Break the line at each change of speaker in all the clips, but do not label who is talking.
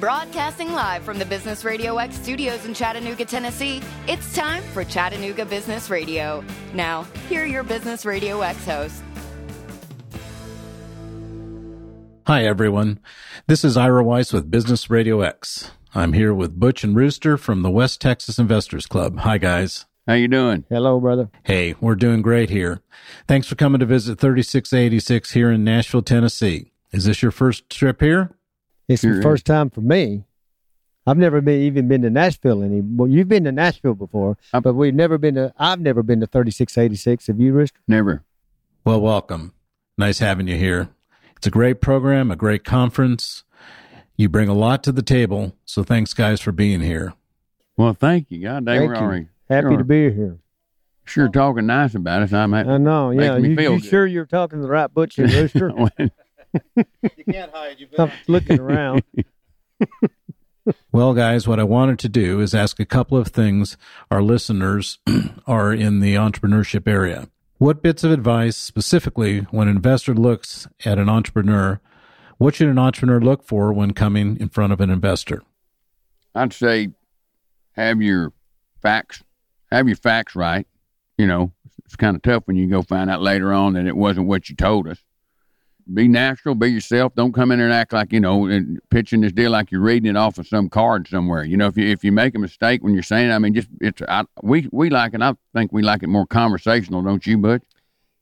Broadcasting live from the Business Radio X studios in Chattanooga, Tennessee, it's time for Chattanooga Business Radio. Now, here are your Business Radio X hosts.
Hi, everyone. This is Ira Weiss with Business Radio X. I'm here with Butch and Rooster from the West Texas Investors Club. Hi, guys.
How you doing?
Hello, brother.
Hey, we're doing great here. Thanks for coming to visit 3686 here in Nashville, Tennessee. Is this your first trip here?
It's the first time for me. I've never been even been to Nashville any. Well, you've been to Nashville before,
I'm-
but we've never been to. I've never been to 3686. Have you, Rooster?
Never.
Well, welcome. Nice having you here. It's a great program, a great conference. You bring a lot to the table, so thanks, guys, for being here.
Well, thank you. God dang,
Thank
we're
you.
already
Happy
sure,
to be here.
sure talking nice about us. I'm Happy,
I know. Yeah, you,
feel
you sure you're talking to the right butcher, Rooster? I'm looking around.
Well, guys, what I wanted to do is ask a couple of things our listeners are in the entrepreneurship area. What bits of advice, specifically when an investor looks at an entrepreneur, what should an entrepreneur look for when coming in front of an investor?
I'd say have your facts, have your facts right. You know, it's kind of tough when you go find out later on that it wasn't what you told us. Be natural, be yourself. Don't come in there and act like you know and pitching this deal like you're reading it off of some card somewhere. You know, if you if you make a mistake when you're saying, I mean, just it's I, we we like it. I think we like it more conversational, don't you, Butch?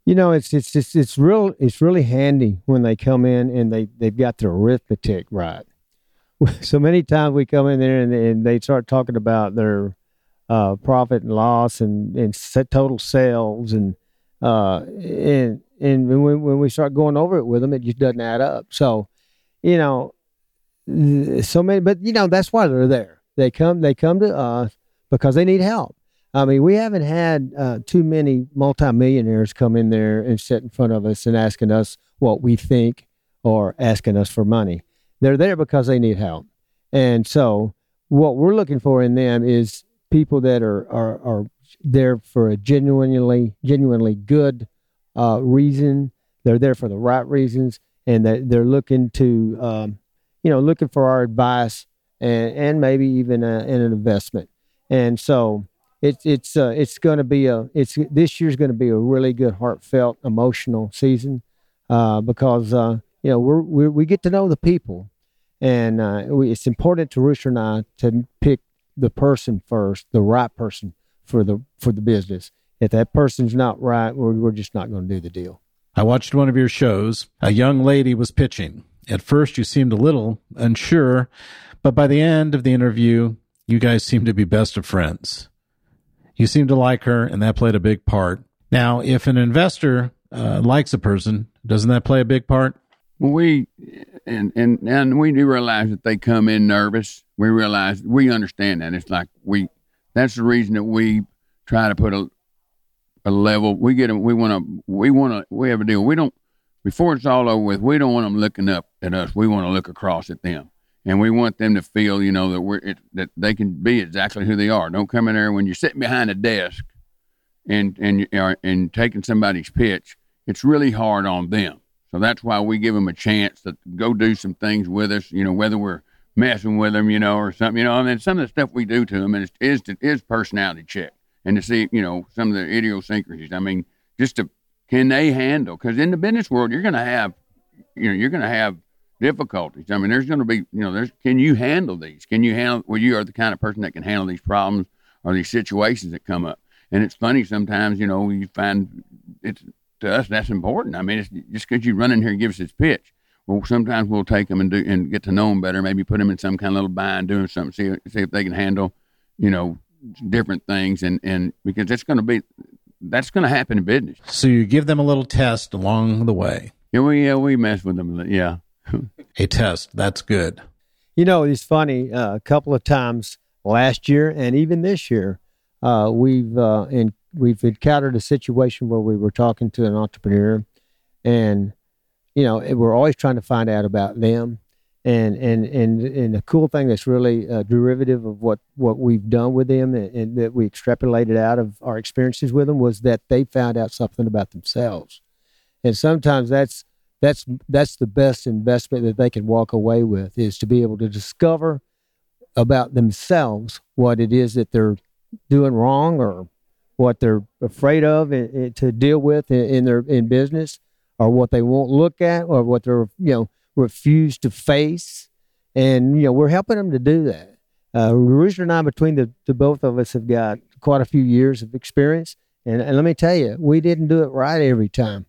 You know, it's it's it's it's real. It's really handy when they come in and they they've got their arithmetic right. So many times we come in there and, and they start talking about their uh, profit and loss and and total sales and uh and and when when we start going over it with them, it just doesn't add up. So, you know, so many, but you know that's why they're there. They come they come to us because they need help. I mean, we haven't had uh, too many multimillionaires come in there and sit in front of us and asking us what we think or asking us for money. They're there because they need help. And so, what we're looking for in them is people that are are, are there for a genuinely genuinely good uh, reason. They're there for the right reasons, and that they're looking to um, you know looking for our advice and and maybe even a, an investment. And so it's it's uh, it's going to be a it's this year's going to be a really good heartfelt emotional season uh, because uh, you know we're, we're we get to know the people and uh, we, it's important to Rooster and I to pick the person first the right person for the for the business if that person's not right we're, we're just not going to do the deal
I watched one of your shows. A young lady was pitching. At first, you seemed a little unsure, but by the end of the interview, you guys seemed to be best of friends. You seemed to like her, and that played a big part. Now, if an investor uh, likes a person, doesn't that play a big part?
We and and and we do realize that they come in nervous. We realize we understand that. It's like we. That's the reason that we try to put a a level. We get them. We want to. We want to. We have a deal. We don't. Before it's all over with, we don't want them looking up at us. We want to look across at them, and we want them to feel, you know, that we're it, that they can be exactly who they are. Don't come in there when you're sitting behind a desk, and and and taking somebody's pitch. It's really hard on them. So that's why we give them a chance to go do some things with us, you know, whether we're messing with them, you know, or something, you know. And then some of the stuff we do to them is is, is personality check and to see, you know, some of the idiosyncrasies. I mean, just to can they handle? Because in the business world, you're going to have, you know, you're going to have difficulties. I mean, there's going to be, you know, there's can you handle these? Can you handle? Well, you are the kind of person that can handle these problems or these situations that come up. And it's funny sometimes, you know, you find it's to us that's important. I mean, it's just because you run in here and give us this pitch. Well, sometimes we'll take them and do and get to know them better. Maybe put them in some kind of little bind, doing something, see see if they can handle, you know, different things. And and because it's going to be, that's going to happen in business.
So you give them a little test along the way.
Yeah, we yeah we mess with them. Yeah,
A test. That's good.
You know, it's funny. Uh, a couple of times last year and even this year, uh, we've uh, in, we've encountered a situation where we were talking to an entrepreneur, and you know, we're always trying to find out about them. And and and and the cool thing that's really uh, derivative of what what we've done with them and, and that we extrapolated out of our experiences with them was that they found out something about themselves, and sometimes that's that's that's the best investment that they can walk away with is to be able to discover about themselves what it is that they're doing wrong or what they're afraid of to deal with in, in, their in business or what they won't look at or what they're you know refuse to face. And you know we're helping them to do that. Uh, Rooster and I between the, the both of us have got quite a few years of experience. And, and let me tell you we didn't do it right every time.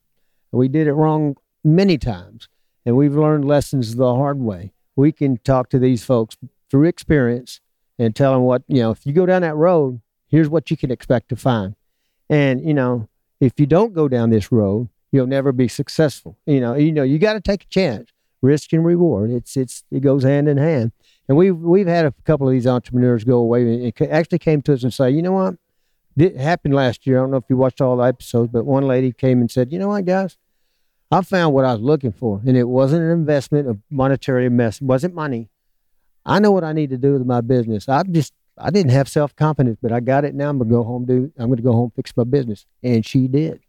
We did it wrong many times. And we've learned lessons the hard way. We can talk to these folks through experience and tell them what you know if you go down that road here's what you can expect to find. And you know if you don't go down this road you'll never be successful. You know you know you got to take a chance risk and reward it's it's it goes hand in hand and we've we've had a couple of these entrepreneurs go away and actually came to us and say you know what it happened last year i don't know if you watched all the episodes but one lady came and said you know what guys i found what i was looking for and it wasn't an investment of monetary mess it wasn't money I know what I need to do with my business. I just I didn't have self confidence, but I got it now. I'm gonna go home do. I'm gonna go home fix my business, and she did.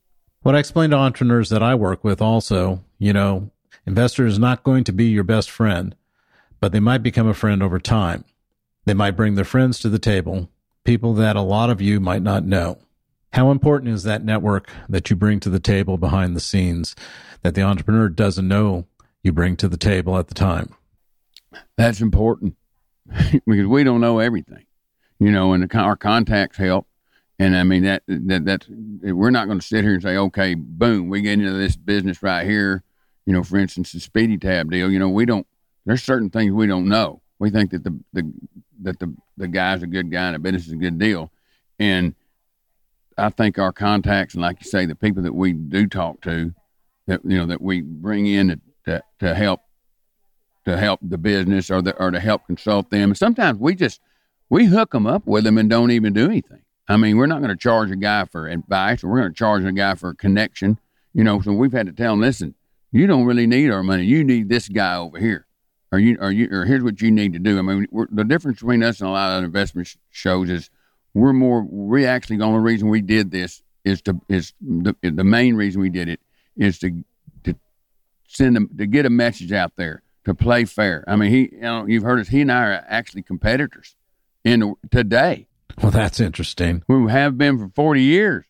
What I explain to entrepreneurs that I work with also, you know, investor is not going to be your best friend, but they might become a friend over time. They might bring their friends to the table, people that a lot of you might not know. How important is that network that you bring to the table behind the scenes that the entrepreneur doesn't know you bring to the table at the time?
That's important because we don't know everything, you know, and the, our contacts help. And I mean that that that's we're not going to sit here and say, okay, boom, we get into this business right here. You know, for instance, the speedy tab deal. You know, we don't. There's certain things we don't know. We think that the the that the the guy's a good guy and the business is a good deal, and I think our contacts and like you say, the people that we do talk to, that you know that we bring in to to, to help to help the business or the, or to help consult them. Sometimes we just we hook them up with them and don't even do anything. I mean, we're not going to charge a guy for advice, or we're going to charge a guy for a connection. You know, so we've had to tell them, listen, you don't really need our money. You need this guy over here, or you, or you, or here's what you need to do. I mean, the difference between us and a lot of investment sh- shows is we're more. We actually the only reason we did this is to is the the main reason we did it is to to send them to get a message out there to play fair. I mean, he, you know, you've heard us. He and I are actually competitors in today.
Well, that's interesting.
We have been for forty years,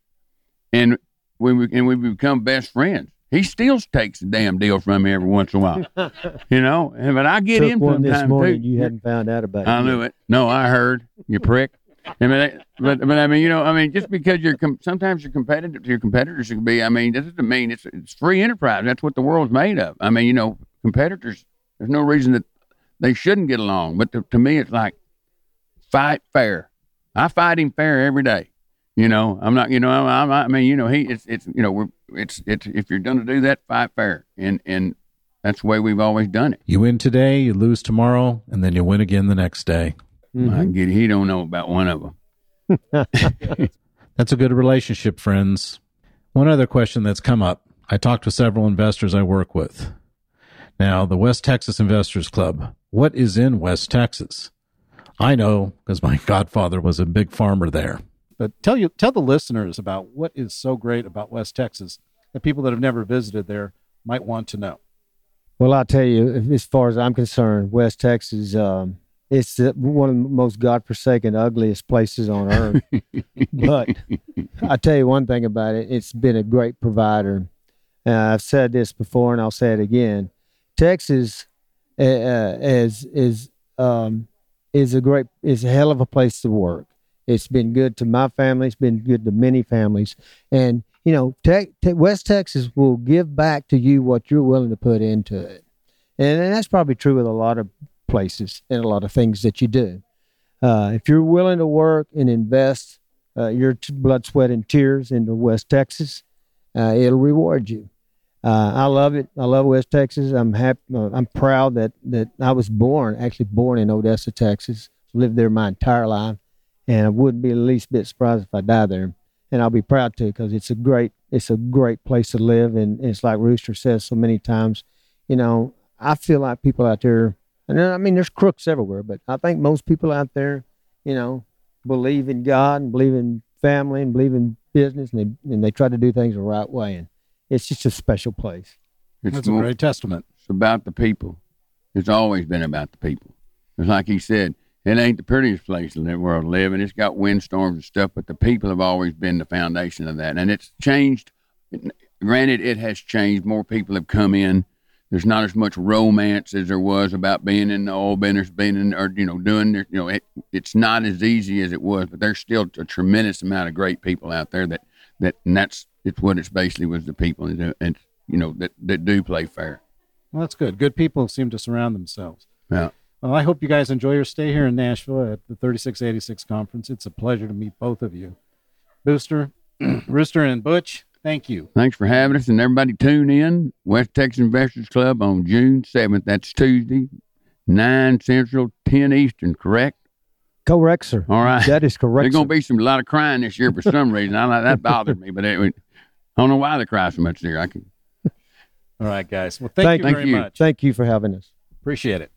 and we and we've become best friends. He still takes a damn deal from me every once in a while, you know. And but I get
Took
in
one
this
morning.
too.
You hadn't found out about.
I knew it. No, I heard you prick. I mean, but but I mean, you know, I mean, just because you're com- sometimes you're competitive to your competitors can be. I mean, this doesn't mean it's it's free enterprise. That's what the world's made of. I mean, you know, competitors there's no reason that they shouldn't get along. But to, to me, it's like fight fair. I fight him fair every day. You know, I'm not. You know, I'm, I mean, you know, he. It's. It's. You know, we're. It's. It's. If you're going to do that, fight fair, and and that's the way we've always done it.
You win today, you lose tomorrow, and then you win again the next day.
Mm-hmm. I get. It. He don't know about one of them.
that's a good relationship, friends. One other question that's come up. I talked to several investors I work with. Now, the West Texas Investors Club. What is in West Texas? I know because my godfather was a big farmer there.
But tell you tell the listeners about what is so great about West Texas that people that have never visited there might want to know.
Well, I'll tell you, as far as I'm concerned, West Texas, um, it's one of the most godforsaken, ugliest places on earth. but I tell you one thing about it: it's been a great provider. Uh, I've said this before, and I'll say it again. Texas uh, uh, is is um, is a great is a hell of a place to work. It's been good to my family. It's been good to many families, and you know, te- te- West Texas will give back to you what you're willing to put into it, and, and that's probably true with a lot of places and a lot of things that you do. Uh, if you're willing to work and invest uh, your t- blood, sweat, and tears into West Texas, uh, it'll reward you. Uh, I love it. I love West Texas. I'm happy. Uh, I'm proud that that I was born, actually born in Odessa, Texas. Lived there my entire life, and I wouldn't be the least bit surprised if I die there. And I'll be proud to because it's a great it's a great place to live. And it's like Rooster says so many times, you know, I feel like people out there, and I mean, there's crooks everywhere, but I think most people out there, you know, believe in God and believe in family and believe in business, and they and they try to do things the right way. And it's just a special place.
It's
That's a great testament.
It's about the people. It's always been about the people. It's like he said, it ain't the prettiest place in the world to live, and it's got windstorms and stuff, but the people have always been the foundation of that. And it's changed. Granted, it has changed. More people have come in. There's not as much romance as there was about being in the oil business, being in, or, you know, doing, you know, it, it's not as easy as it was, but there's still a tremendous amount of great people out there that, that, and that's, it's what it's basically was the people and, and you know, that, that do play fair.
Well, that's good. Good people seem to surround themselves.
Yeah.
Well, I hope you guys enjoy your stay here in Nashville at the 3686 conference. It's a pleasure to meet both of you. Booster, Rooster, and Butch, thank you.
Thanks for having us, and everybody tune in West Texas Investors Club on June seventh. That's Tuesday, nine Central, ten Eastern. Correct?
Correct, sir.
All right.
That is correct.
There's gonna be some a lot of crying this year for some reason. I like that bothered me, but it, I don't know why they cry so much there. I can.
All right, guys. Well, thank,
Thank-
you
Thank
very
you.
much.
Thank you for having us.
Appreciate it.